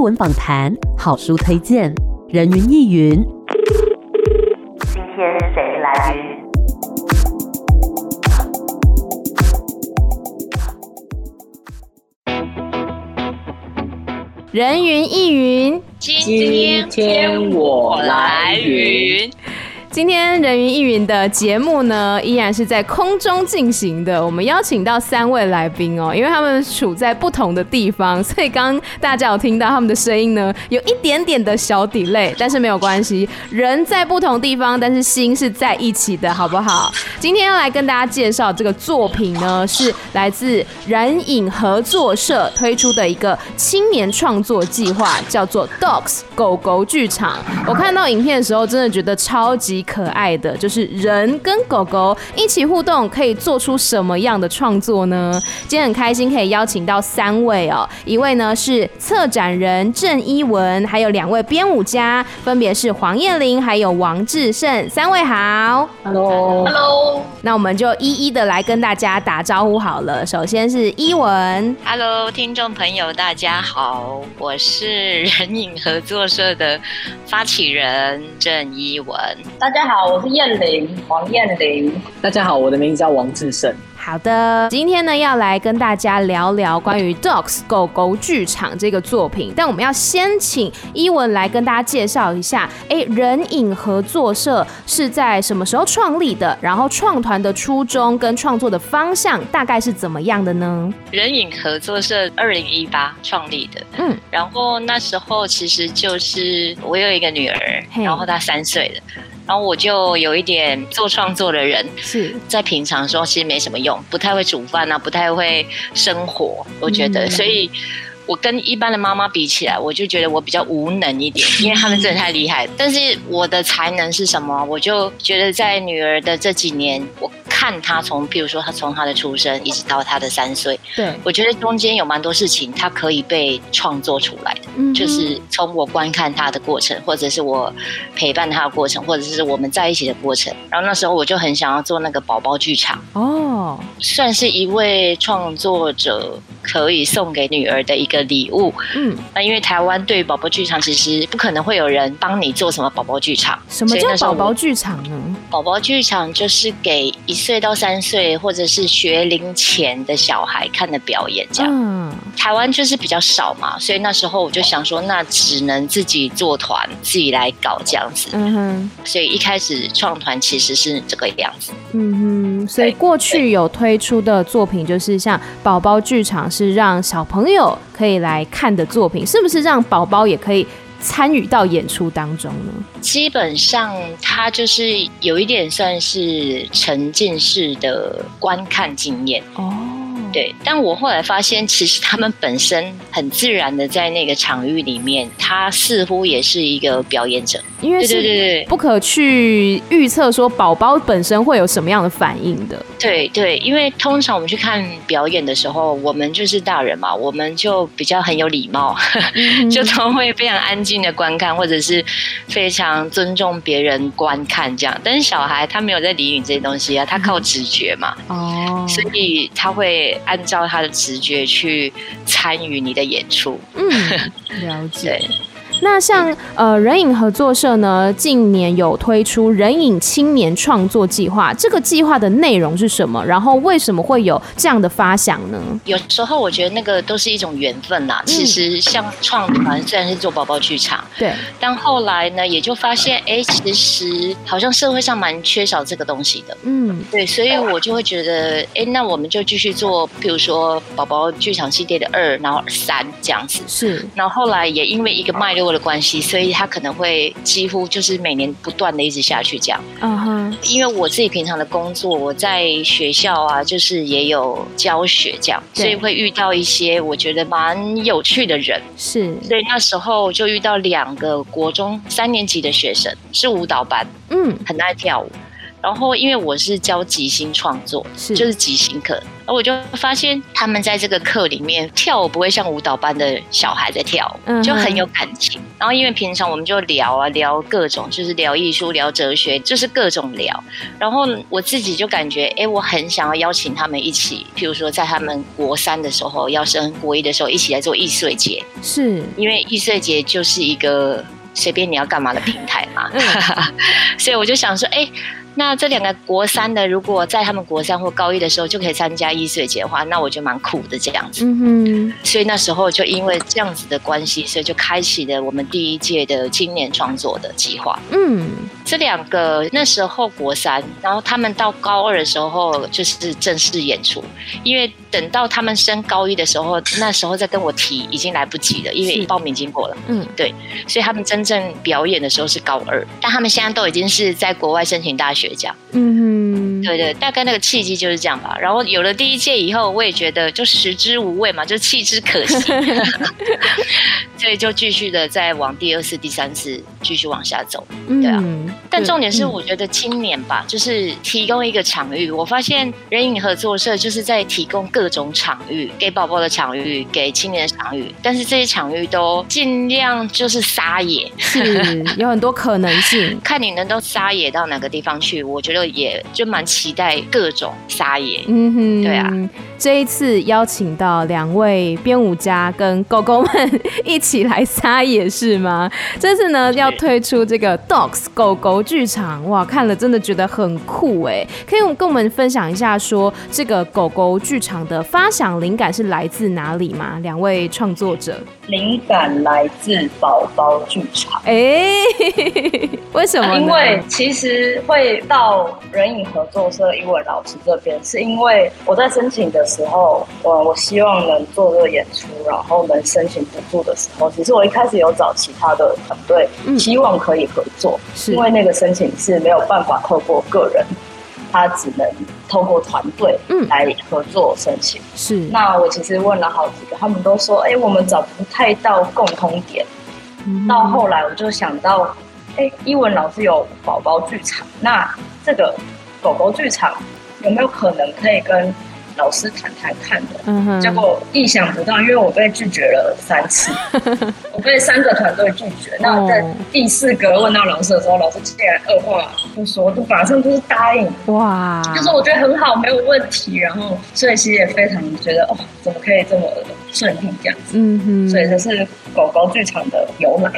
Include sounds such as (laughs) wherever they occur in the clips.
艺文访谈、好书推荐、人云亦云。今天谁来云？人云亦云，今天我来云。今天人云亦云的节目呢，依然是在空中进行的。我们邀请到三位来宾哦，因为他们处在不同的地方，所以刚大家有听到他们的声音呢，有一点点的小 delay，但是没有关系。人在不同地方，但是心是在一起的，好不好？今天要来跟大家介绍这个作品呢，是来自人影合作社推出的一个青年创作计划，叫做 Dogs 狗狗剧场。我看到影片的时候，真的觉得超级。可爱的就是人跟狗狗一起互动，可以做出什么样的创作呢？今天很开心可以邀请到三位哦，一位呢是策展人郑一文，还有两位编舞家，分别是黄燕玲还有王志胜，三位好，Hello，Hello，那我们就一一的来跟大家打招呼好了。首先是一文，Hello，听众朋友大家好，我是人影合作社的发起人郑一文。大家好，我是燕玲，王燕玲。大家好，我的名字叫王志胜。好的，今天呢要来跟大家聊聊关于 Dogs 狗狗剧场这个作品，但我们要先请伊文来跟大家介绍一下。哎，人影合作社是在什么时候创立的？然后创团的初衷跟创作的方向大概是怎么样的呢？人影合作社二零一八创立的，嗯，然后那时候其实就是我有一个女儿，然后她三岁了。然后我就有一点做创作的人，是在平常说其实没什么用，不太会煮饭啊，不太会生活，我觉得，嗯、所以。我跟一般的妈妈比起来，我就觉得我比较无能一点，因为他们真的太厉害。但是我的才能是什么？我就觉得在女儿的这几年，我看她从，譬如说她从她的出生一直到她的三岁，对，我觉得中间有蛮多事情，她可以被创作出来的。嗯，就是从我观看她的过程，或者是我陪伴她的过程，或者是我们在一起的过程。然后那时候我就很想要做那个宝宝剧场哦，算是一位创作者可以送给女儿的一个。礼物，嗯，那因为台湾对于宝宝剧场其实不可能会有人帮你做什么宝宝剧场。什么叫宝宝剧场呢？宝宝剧场就是给一岁到三岁或者是学龄前的小孩看的表演，这样。嗯，台湾就是比较少嘛，所以那时候我就想说，那只能自己做团，自己来搞这样子。嗯哼，所以一开始创团其实是这个样子。嗯哼，所以过去有推出的作品就是像宝宝剧场，是让小朋友可以来看的作品，是不是让宝宝也可以参与到演出当中呢？基本上，它就是有一点算是沉浸式的观看经验哦。对，但我后来发现，其实他们本身很自然的在那个场域里面，他似乎也是一个表演者，因为对对对，不可去预测说宝宝本身会有什么样的反应的。对对，因为通常我们去看表演的时候，我们就是大人嘛，我们就比较很有礼貌，(laughs) 就都会非常安静的观看，或者是非常尊重别人观看这样。但是小孩他没有在理你这些东西啊，他靠直觉嘛，哦，所以他会。按照他的直觉去参与你的演出，嗯，了解。(laughs) 那像呃人影合作社呢，近年有推出人影青年创作计划，这个计划的内容是什么？然后为什么会有这样的发想呢？有时候我觉得那个都是一种缘分呐。其实像创团虽然是做宝宝剧场，对，但后来呢也就发现，哎，其实好像社会上蛮缺少这个东西的。嗯，对，所以我就会觉得，哎，那我们就继续做，譬如说宝宝剧场系列的二，然后三这样子。是，然后后来也因为一个脉络。的关系，所以他可能会几乎就是每年不断的一直下去这样。嗯哼，因为我自己平常的工作，我在学校啊，就是也有教学这样，所以会遇到一些我觉得蛮有趣的人。是，所以那时候就遇到两个国中三年级的学生，是舞蹈班，嗯，很爱跳舞。然后因为我是教即兴创作，是就是即兴课。而我就发现他们在这个课里面跳舞不会像舞蹈班的小孩在跳舞，就很有感情。然后因为平常我们就聊啊聊各种，就是聊艺术、聊哲学，就是各种聊。然后我自己就感觉，哎，我很想要邀请他们一起，譬如说在他们国三的时候要升国一的时候，一起来做易碎节。是因为易碎节就是一个随便你要干嘛的平台嘛，(laughs) 所以我就想说，哎。那这两个国三的，如果在他们国三或高一的时候就可以参加一岁节的话，那我觉得蛮酷的这样子。嗯哼。所以那时候就因为这样子的关系，所以就开启了我们第一届的青年创作的计划。嗯。这两个那时候国三，然后他们到高二的时候就是正式演出，因为等到他们升高一的时候，那时候再跟我提已经来不及了，因为报名经过了。嗯，对，所以他们真正表演的时候是高二，但他们现在都已经是在国外申请大学这样。嗯哼，对对，大概那个契机就是这样吧。然后有了第一届以后，我也觉得就食之无味嘛，就弃之可惜，(laughs) 所以就继续的再往第二次、第三次继续往下走。对啊。但重点是，我觉得青年吧，就是提供一个场域。我发现人影合作社就是在提供各种场域，给宝宝的场域，给青年的场域。但是这些场域都尽量就是撒野，是有很多可能性，(laughs) 看你能够撒野到哪个地方去。我觉得也就蛮期待各种撒野。嗯哼，对啊。这一次邀请到两位编舞家跟狗狗们一起来撒野是吗？这次呢要推出这个 Dogs 狗狗剧场，哇，看了真的觉得很酷哎！可以跟我们分享一下，说这个狗狗剧场的发想灵感是来自哪里吗？两位创作者，灵感来自宝宝剧场。哎，(laughs) 为什么呢？因为其实会到人影合作社英文老师这边，是因为我在申请的。时候，我我希望能做这个演出，然后能申请补助的时候，其实我一开始有找其他的团队，希望可以合作，嗯，因为那个申请是没有办法透过个人，他只能透过团队来合作申请。是，那我其实问了好几个，他们都说，哎，我们找不太到共通点。到后来我就想到，哎，伊文老师有宝宝剧场，那这个狗狗剧场有没有可能可以跟老师谈谈看的，嗯哼，结果意想不到，因为我被拒绝了三次，(laughs) 我被三个团队拒绝。那在第四个问到老师的时候，老师竟然二话不说，就马上就是答应。哇！就是我觉得很好，没有问题。然后，所以其实也非常觉得，哦，怎么可以这么顺利这样子？嗯哼。所以这是狗狗剧场的由来。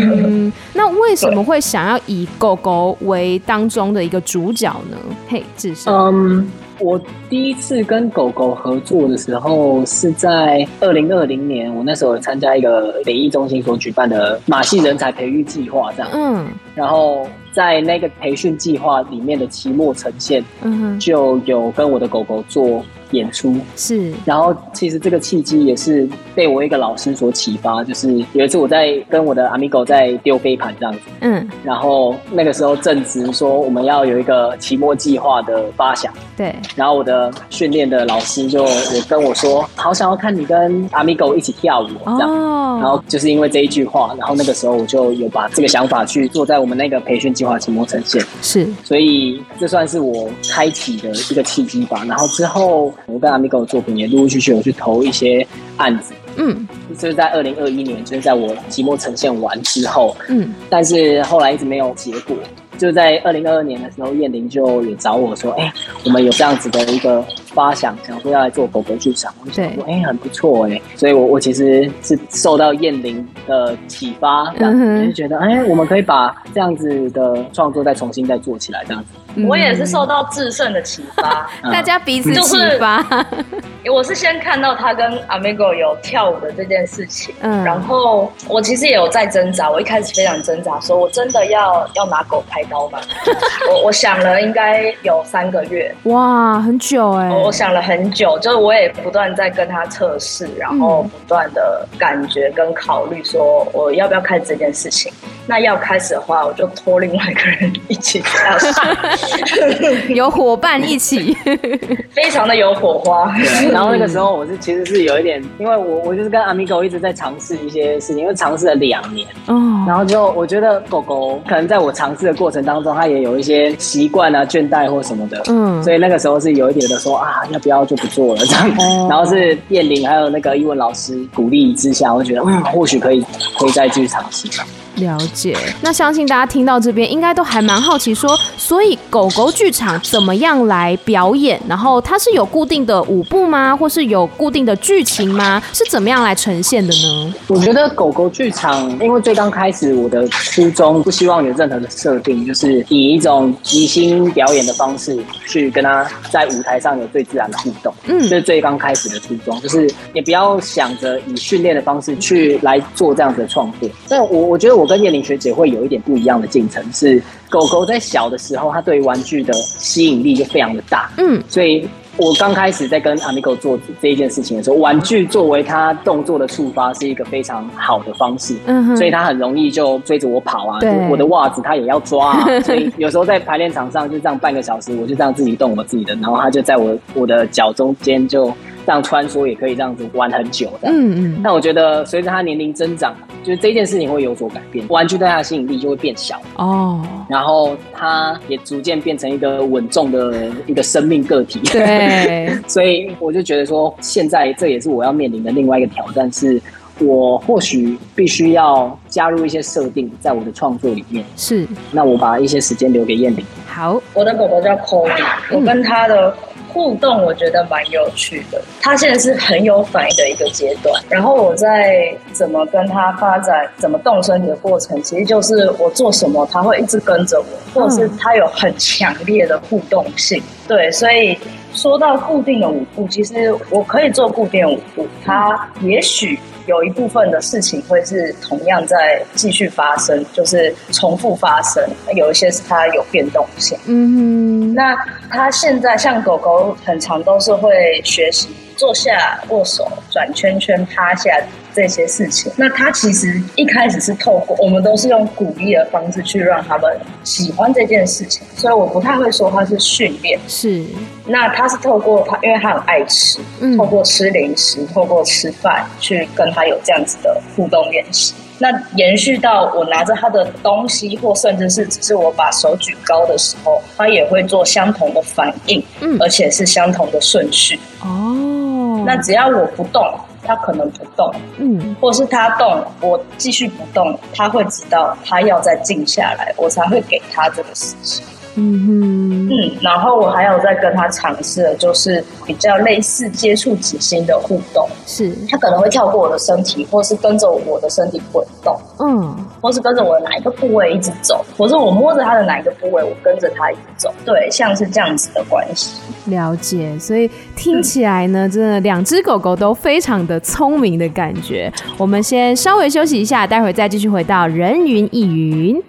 嗯，那为什么会想要以狗狗为当中的一个主角呢？嘿，智胜。嗯。我第一次跟狗狗合作的时候是在二零二零年，我那时候参加一个北艺中心所举办的马戏人才培育计划，这样。嗯。然后在那个培训计划里面的期末呈现，嗯哼，就有跟我的狗狗做演出。是，然后其实这个契机也是被我一个老师所启发，就是有一次我在跟我的阿米狗在丢飞盘这样子，嗯，然后那个时候正值说我们要有一个期末计划的发想，对，然后我的训练的老师就也跟我说，好想要看你跟阿米狗一起跳舞这样，哦，然后就是因为这一句话，然后那个时候我就有把这个想法去做在我们那个培训计划期末呈现，是，所以这算是我开启的一个契机吧，然后之后。我跟 Amigo 的作品也陆陆续续有去投一些案子，嗯，就是在二零二一年，就是在我期末呈现完之后，嗯，但是后来一直没有结果。就在二零二二年的时候，燕玲就也找我说：“哎、欸，我们有这样子的一个发想，想说要来做狗狗剧场。”我就想说：“哎、欸，很不错哎、欸。”所以我，我我其实是受到燕玲的启发，这样子、嗯、就觉得：“哎、欸，我们可以把这样子的创作再重新再做起来，这样子。”我也是受到智胜的启发，(laughs) 大家彼此启发。(laughs) 我是先看到他跟 Amigo 有跳舞的这件事情，嗯，然后我其实也有在挣扎。我一开始非常挣扎，说我真的要要拿狗拍刀吗？(laughs) 我我想了应该有三个月，哇，很久哎、欸。我想了很久，就是我也不断在跟他测试，然后不断的感觉跟考虑，说我要不要开始这件事情。那要开始的话，我就拖另外一个人一起下去。(laughs) 有伙伴一起，(laughs) 非常的有火花。对，然后那个时候我是其实是有一点，因为我我就是跟 Amigo 一直在尝试一些事情，因为尝试了两年，哦，然后就我觉得狗狗可能在我尝试的过程当中，它也有一些习惯啊、倦怠或什么的，嗯，所以那个时候是有一点的说啊，要不要就不做了这样，哦，(laughs) 然后是叶玲还有那个英文老师鼓励之下，我觉得嗯，或许可以可以再继续尝试。了解，那相信大家听到这边应该都还蛮好奇说，说所以狗狗剧场怎么样来表演？然后它是有固定的舞步吗？或是有固定的剧情吗？是怎么样来呈现的呢？我觉得狗狗剧场，因为最刚开始我的初衷不希望有任何的设定，就是以一种即兴表演的方式去跟它在舞台上有最自然的互动。嗯，这是最刚开始的初衷，就是也不要想着以训练的方式去来做这样子的创作。但我我觉得我。跟叶玲学姐会有一点不一样的进程，是狗狗在小的时候，它对于玩具的吸引力就非常的大。嗯，所以我刚开始在跟 Amigo 做这一件事情的时候，玩具作为它动作的触发，是一个非常好的方式。嗯哼，所以它很容易就追着我跑啊，我的袜子它也要抓啊。(laughs) 所以有时候在排练场上就这样半个小时，我就这样自己动我自己的，然后它就在我我的脚中间就。这样穿梭也可以这样子玩很久的，嗯嗯。那我觉得随着他年龄增长，就是这件事情会有所改变，玩具对他的吸引力就会变小哦。然后他也逐渐变成一个稳重的一个生命个体。对。(laughs) 所以我就觉得说，现在这也是我要面临的另外一个挑战，是我或许必须要加入一些设定在我的创作里面。是。那我把一些时间留给燕玲。好，我的狗狗叫 Cody，我跟他的。互动我觉得蛮有趣的，他现在是很有反应的一个阶段，然后我在怎么跟他发展、怎么动身体的过程，其实就是我做什么他会一直跟着我，或者是他有很强烈的互动性。对，所以说到固定的舞步，其实我可以做固定的舞步，他也许。有一部分的事情会是同样在继续发生，就是重复发生。有一些是它有变动性。嗯哼，那它现在像狗狗，很常都是会学习坐下、握手、转圈圈、趴下。这些事情，那他其实一开始是透过我们都是用鼓励的方式去让他们喜欢这件事情，所以我不太会说他是训练。是，那他是透过他，因为他很爱吃，透过吃零食，透过吃饭去跟他有这样子的互动练习。那延续到我拿着他的东西，或甚至是只是我把手举高的时候，他也会做相同的反应，嗯，而且是相同的顺序。哦，那只要我不动。他可能不动，嗯，或是他动，我继续不动，他会知道他要再静下来，我才会给他这个事情。嗯哼，嗯，然后我还有在跟他尝试的，就是比较类似接触即兴的互动，是，他可能会跳过我的身体，或是跟着我的身体滚动，嗯，或是跟着我的哪一个部位一直走，或是我摸着他的哪一个部位，我跟着他一直走，对，像是这样子的关系。了解，所以听起来呢，嗯、真的两只狗狗都非常的聪明的感觉。我们先稍微休息一下，待会再继续回到人云亦云。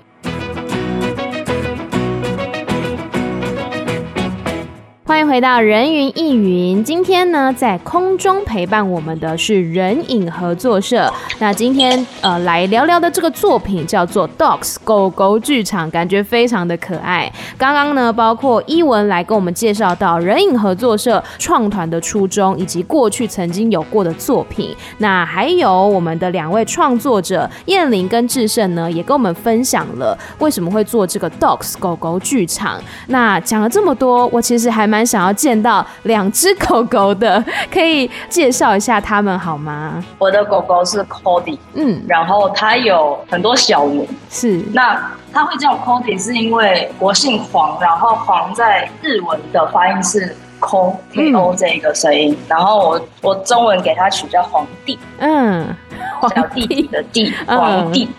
欢迎回到人云亦云。今天呢，在空中陪伴我们的是人影合作社。那今天呃，来聊聊的这个作品叫做《Dogs 狗狗剧场》，感觉非常的可爱。刚刚呢，包括伊文来跟我们介绍到人影合作社创团的初衷，以及过去曾经有过的作品。那还有我们的两位创作者燕玲跟智胜呢，也跟我们分享了为什么会做这个《Dogs 狗狗剧场》。那讲了这么多，我其实还蛮。想要见到两只狗狗的，可以介绍一下他们好吗？我的狗狗是 Cody，嗯，然后它有很多小名，是。那它会叫 Cody，是因为我姓黄，然后黄在日文的发音是 Ko K O 这个声音，嗯、然后我我中文给它取叫皇帝，嗯，小弟弟的弟，(laughs) 皇帝。嗯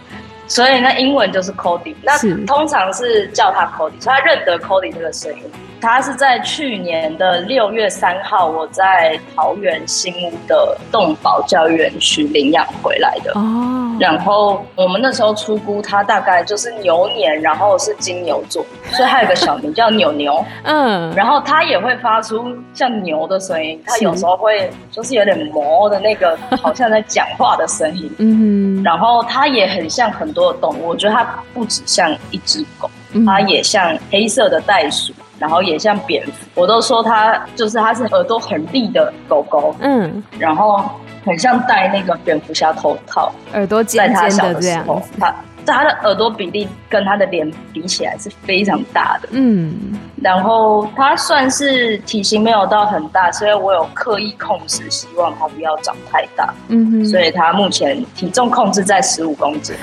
所以那英文就是 Cody，那通常是叫他 Cody，所以他认得 Cody 这个声音。他是在去年的六月三号，我在桃园新屋的动保教育园区领养回来的。哦。然后我们那时候出估它大概就是牛年，然后是金牛座，(laughs) 所以它有个小名叫牛牛。嗯。然后它也会发出像牛的声音，它有时候会就是有点磨的那个，好像在讲话的声音。(laughs) 嗯。然后它也很像很多的。动物，我觉得它不只像一只狗，它也像黑色的袋鼠，然后也像蝙蝠，我都说它就是它是耳朵很立的狗狗，嗯，然后很像戴那个蝙蝠侠头套，耳朵尖尖的这样。它的耳朵比例跟他的脸比起来是非常大的，嗯，然后他算是体型没有到很大，所以我有刻意控制，希望他不要长太大，嗯哼，所以他目前体重控制在十五公斤，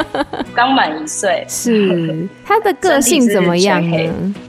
(laughs) 刚满一岁，是。(laughs) 他的个性怎么样呢？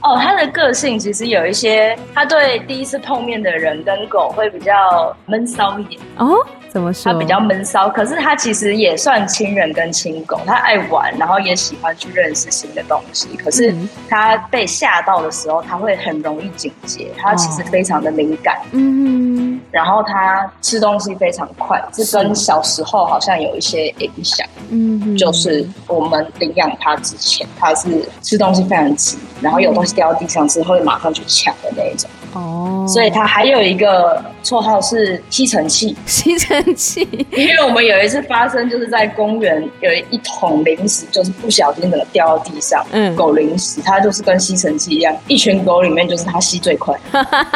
哦，他的个性其实有一些，他对第一次碰面的人跟狗会比较闷骚一点。哦。怎么说？他比较闷骚，可是他其实也算亲人跟亲狗。他爱玩，然后也喜欢去认识新的东西。可是他被吓到的时候，他会很容易警戒。他其实非常的敏感。嗯。然后他吃东西非常快，这跟小时候好像有一些影响。嗯。就是我们领养他之前，他是吃东西非常急，然后有东西掉到地上之后会马上去抢的那一种。哦。所以他还有一个绰号是吸尘器。吸尘器。因为我们有一次发生，就是在公园有一桶零食，就是不小心的掉到地上。嗯，狗零食，它就是跟吸尘器一样，一群狗里面就是它吸最快，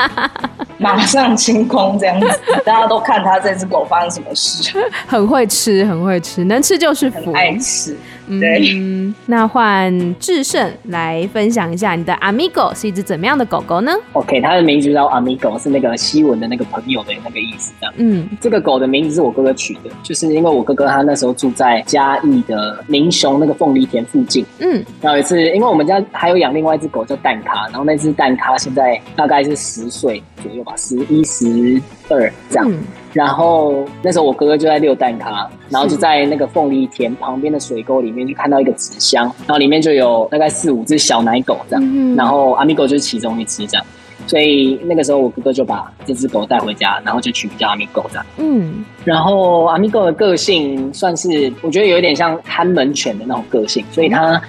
(laughs) 马上清空这样子。大家都看它这只狗发生什么事，很会吃，很会吃，能吃就是福，爱吃。对，嗯，那换智胜来分享一下你的 Amigo 是一只怎么样的狗狗呢？OK，它的名字叫 Amigo，是那个西文的那个朋友的那个意思，这样。嗯，这个狗的名字是我哥哥取的，就是因为我哥哥他那时候住在嘉义的民雄那个凤梨田附近。嗯，然后有一次，因为我们家还有养另外一只狗叫蛋咖，然后那只蛋咖现在大概是十岁左右吧，十一十二这样。嗯然后那时候我哥哥就在遛蛋咖，然后就在那个凤梨田旁边的水沟里面就看到一个纸箱，然后里面就有大概四五只小奶狗这样，嗯、然后 Amigo 就是其中一只这样，所以那个时候我哥哥就把这只狗带回家，然后就取名叫 Amigo 这样。嗯，然后 Amigo 的个性算是我觉得有一点像看门犬的那种个性，所以他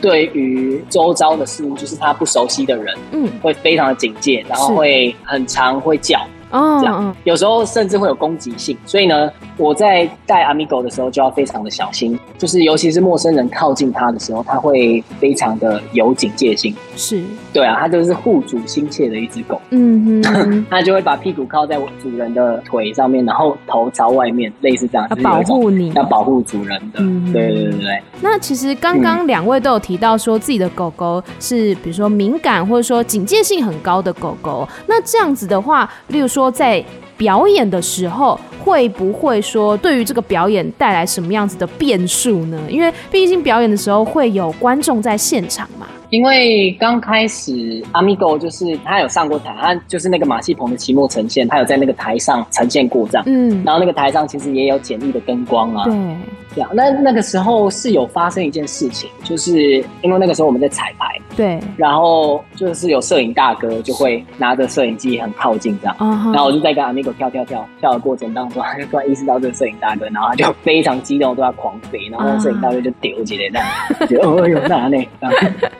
对于周遭的事物，就是他不熟悉的人，嗯，会非常的警戒，然后会很常会叫。哦，这样有时候甚至会有攻击性，所以呢，我在带阿米狗的时候就要非常的小心，就是尤其是陌生人靠近它的时候，它会非常的有警戒性。是，对啊，它就是护主心切的一只狗。嗯哼，(laughs) 它就会把屁股靠在主人的腿上面，然后头朝外面，类似这样，保护你，要保护主人的。嗯、对对对对。那其实刚刚两位都有提到说自己的狗狗是，比如说敏感或者说警戒性很高的狗狗，那这样子的话，例如说。说在表演的时候，会不会说对于这个表演带来什么样子的变数呢？因为毕竟表演的时候会有观众在现场嘛。因为刚开始阿米 go 就是他有上过台，他就是那个马戏棚的期末呈现，他有在那个台上呈现过这样。嗯，然后那个台上其实也有简易的灯光啊。对，这样。那那个时候是有发生一件事情，就是因为那个时候我们在彩排。对。然后就是有摄影大哥就会拿着摄影机很靠近这样。Uh huh. 然后我就在跟 Amigo 跳跳跳跳的过程当中，他就突然意识到这个摄影大哥，然后他就非常激动，对他狂飞，然后摄影大哥就丢起来这样，觉得哦哟那那。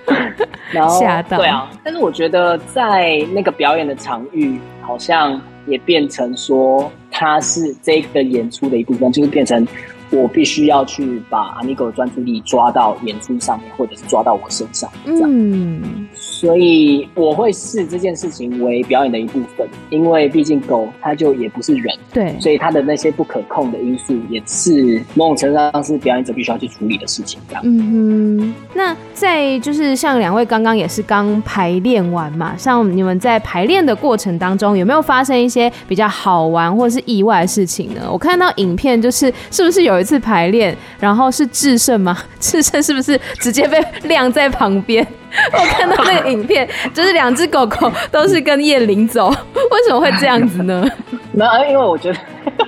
(laughs) 然后吓到对啊，但是我觉得在那个表演的场域，好像也变成说，他是这个演出的一部分，就是变成。我必须要去把 Amigo 的专注力抓到演出上面，或者是抓到我身上，这样。嗯，所以我会视这件事情为表演的一部分，因为毕竟狗它就也不是人，对，所以它的那些不可控的因素也是某种程度上是表演者必须要去处理的事情，这样。嗯哼，那在就是像两位刚刚也是刚排练完嘛，像你们在排练的过程当中有没有发生一些比较好玩或者是意外的事情呢？我看到影片就是是不是有？有一次排练，然后是智胜吗？(laughs) 智胜是不是直接被晾在旁边？(laughs) 我看到那个影片，就是两只狗狗都是跟叶玲走，为什么会这样子呢？(laughs) 没有，因为我觉得。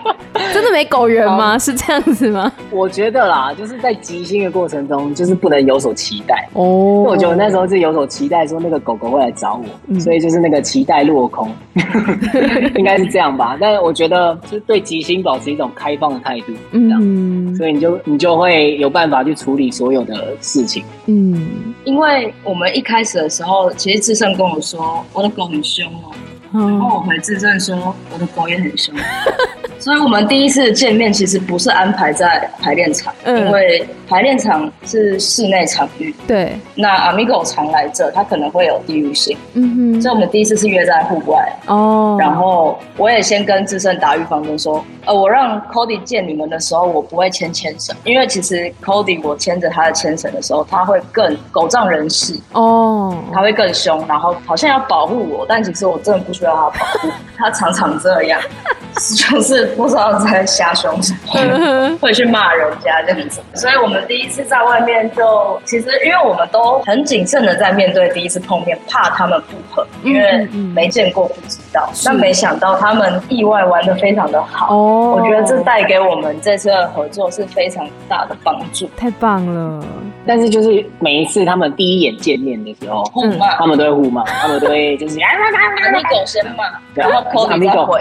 (laughs) 真的没狗缘吗？是这样子吗？我觉得啦，就是在即兴的过程中，就是不能有所期待哦。因为我觉得我那时候是有所期待，说那个狗狗会来找我，嗯、所以就是那个期待落空，(laughs) 应该是这样吧。但是我觉得，就是对即兴保持一种开放的态度，这样，嗯、所以你就你就会有办法去处理所有的事情。嗯，因为我们一开始的时候，其实志胜跟我说，我的狗很凶哦。然后我回自证说我的狗也很凶。(laughs) 所以我们第一次见面其实不是安排在排练场，嗯，因为排练场是室内场域。对。那 Amigo 常来这，它可能会有地域性。嗯哼。所以我们第一次是约在户外。哦。然后我也先跟智胜打预防针说，呃，我让 Cody 见你们的时候，我不会牵牵绳，因为其实 Cody 我牵着他的牵绳的时候，他会更狗仗人势。哦。他会更凶，然后好像要保护我，但其实我真的不需要他保护，他常常这样。(laughs) 就是不知道在瞎凶什么，会去骂人家这样子，所以我们第一次在外面就其实，因为我们都很谨慎的在面对第一次碰面，怕他们不合，因为没见过不知道。但没想到他们意外玩的非常的好，哦我觉得这带给我们这次的合作是非常大的帮助，太棒了。但是就是每一次他们第一眼见面的时候，互骂，他们都会互骂，他们都会就是啊啊啊啊，你狗先骂，然后 Cody 再回。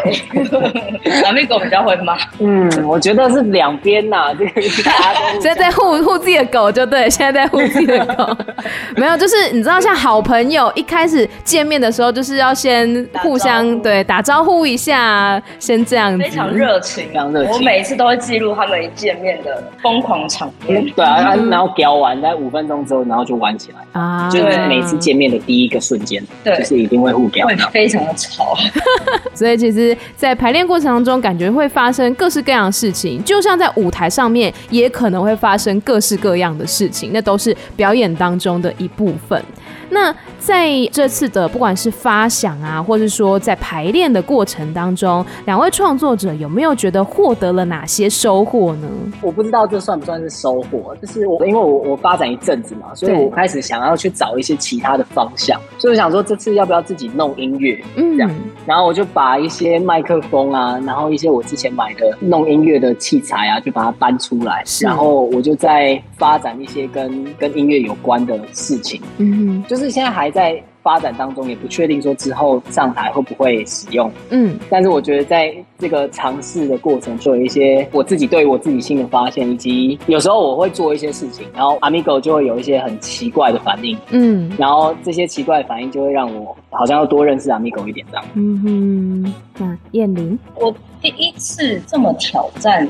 (laughs) Amigo 比较会骂，嗯，我觉得是两边呐，这个 (laughs) 现在在护护自己的狗就对，现在在护自己的狗，(laughs) 没有，就是你知道，像好朋友一开始见面的时候，就是要先互相对打招呼一下，先这样子，非常热情，非常热情。我每一次都会记录他们一见面的疯狂场面，对啊，然后聊完在五分钟之后，然后就玩起来。啊，就是每次见面的第一个瞬间，对，就是一定会互聊，会非常的吵，(laughs) 所以其实，在排练过程当中，感觉会发生各式各样的事情，就像在舞台上面，也可能会发生各式各样的事情，那都是表演当中的一部分。那在这次的不管是发想啊，或是说在排练的过程当中，两位创作者有没有觉得获得了哪些收获呢？我不知道这算不算是收获，就是我因为我我发展一阵子嘛，所以我开始想要去找一些其他的方向，所以我想说这次要不要自己弄音乐，嗯，这样，然后我就把一些麦克风啊，然后一些我之前买的弄音乐的器材啊，就把它搬出来，然后我就在发展一些跟跟音乐有关的事情，嗯，就。就是现在还在发展当中，也不确定说之后上台会不会使用。嗯，但是我觉得在这个尝试的过程，就有一些我自己对于我自己新的发现，以及有时候我会做一些事情，然后 Amigo 就会有一些很奇怪的反应。嗯，然后这些奇怪的反应就会让我好像要多认识 Amigo 一点这样。嗯哼，那燕玲，我第一次这么挑战。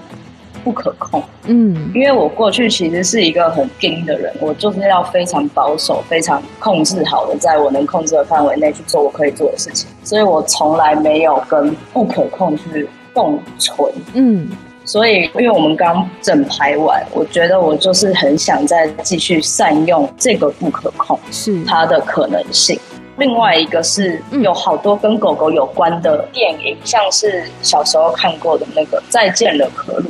不可控，嗯，因为我过去其实是一个很硬的人，我就是要非常保守、非常控制好的，在我能控制的范围内去做我可以做的事情，所以我从来没有跟不可控去共存，嗯，所以因为我们刚整排完，我觉得我就是很想再继续善用这个不可控，是。它的可能性。另外一个是有好多跟狗狗有关的电影，像是小时候看过的那个《再见了，可鲁》。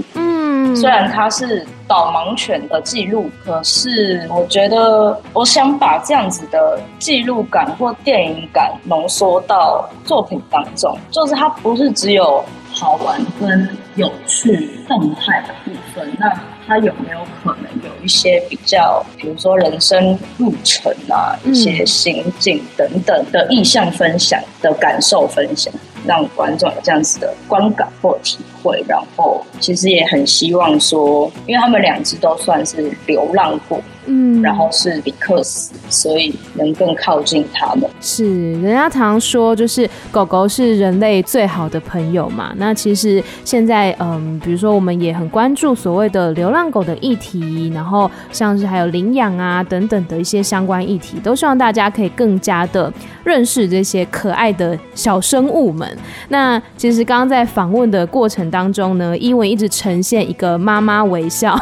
虽然它是导盲犬的记录，可是我觉得我想把这样子的记录感或电影感浓缩到作品当中，就是它不是只有好玩跟有趣动态的部分，那它有没有可能有一些比较，比如说人生路程啊，一些心境等等的意向分享的感受分享，让观众有这样子的观感或体会，然后其实也很希望说，因为他们两只都算是流浪过。嗯，然后是比克斯，所以能更靠近他们。是，人家常说就是狗狗是人类最好的朋友嘛。那其实现在，嗯，比如说我们也很关注所谓的流浪狗的议题，然后像是还有领养啊等等的一些相关议题，都希望大家可以更加的认识这些可爱的小生物们。那其实刚刚在访问的过程当中呢，伊文一直呈现一个妈妈微笑。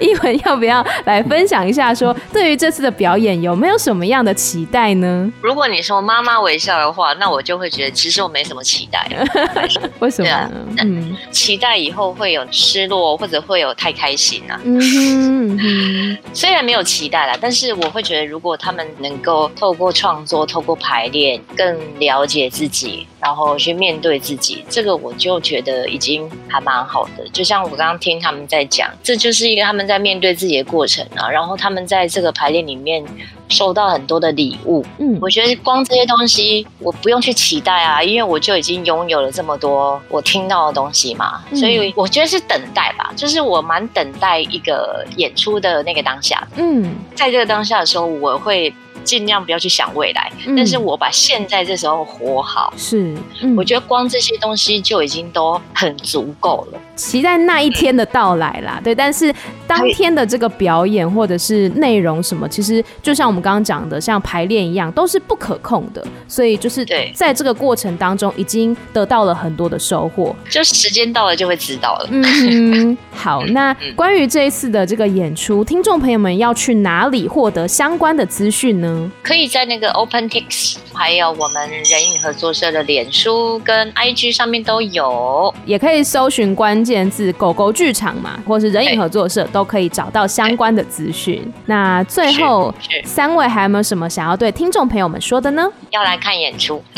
依文要不要来分享一下说，说对于这次的表演有没有什么样的期待呢？如果你说妈妈微笑的话，那我就会觉得其实我没什么期待。(laughs) 为什么呢？嗯，期待以后会有失落，或者会有太开心啊。嗯哼，嗯哼，虽然没有期待啦，但是我会觉得，如果他们能够透过创作、透过排练，更了解自己，然后去面对自己，这个我就觉得已经还蛮好的。就像我刚刚听他们在讲，这就是一个他们。在面对自己的过程啊，然后他们在这个排练里面收到很多的礼物。嗯，我觉得光这些东西我不用去期待啊，因为我就已经拥有了这么多我听到的东西嘛。嗯，所以我觉得是等待吧，就是我蛮等待一个演出的那个当下。嗯，在这个当下的时候，我会尽量不要去想未来，嗯、但是我把现在这时候活好，是，嗯、我觉得光这些东西就已经都很足够了。期待那一天的到来啦，对，但是当天的这个表演或者是内容什么，其实就像我们刚刚讲的，像排练一样，都是不可控的，所以就是在这个过程当中，已经得到了很多的收获。就时间到了就会知道了。嗯，好，(laughs) 那关于这一次的这个演出，听众朋友们要去哪里获得相关的资讯呢？可以在那个 OpenTix，还有我们人影合作社的脸书跟 IG 上面都有，也可以搜寻关。关键字“狗狗剧场”嘛，或是人影合作社，都可以找到相关的资讯。那最后三位还有没有什么想要对听众朋友们说的呢？要来看演出，(laughs)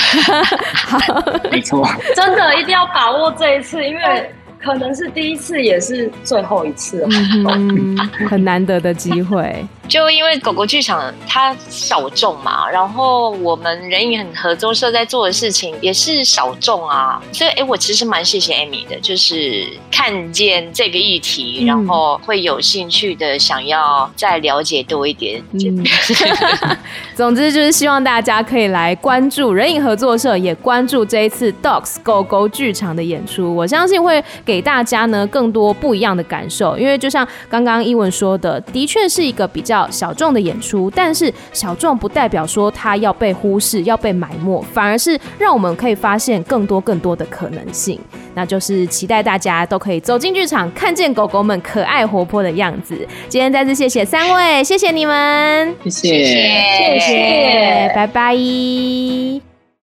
好，没错，真的一定要把握这一次，因为可能是第一次，也是最后一次，嗯，很难得的机会。就因为狗狗剧场它小众嘛，然后我们人影合作社在做的事情也是小众啊，所以哎，我其实蛮谢谢 Amy 的，就是看见这个议题，然后会有兴趣的想要再了解多一点。嗯、(laughs) 总之就是希望大家可以来关注人影合作社，也关注这一次 Dogs 狗狗剧场的演出，我相信会给大家呢更多不一样的感受，因为就像刚刚伊文说的，的确是一个比较。小众的演出，但是小众不代表说它要被忽视、要被埋没，反而是让我们可以发现更多更多的可能性。那就是期待大家都可以走进剧场，看见狗狗们可爱活泼的样子。今天再次谢谢三位，谢谢你们，谢谢，谢谢，谢谢，拜拜。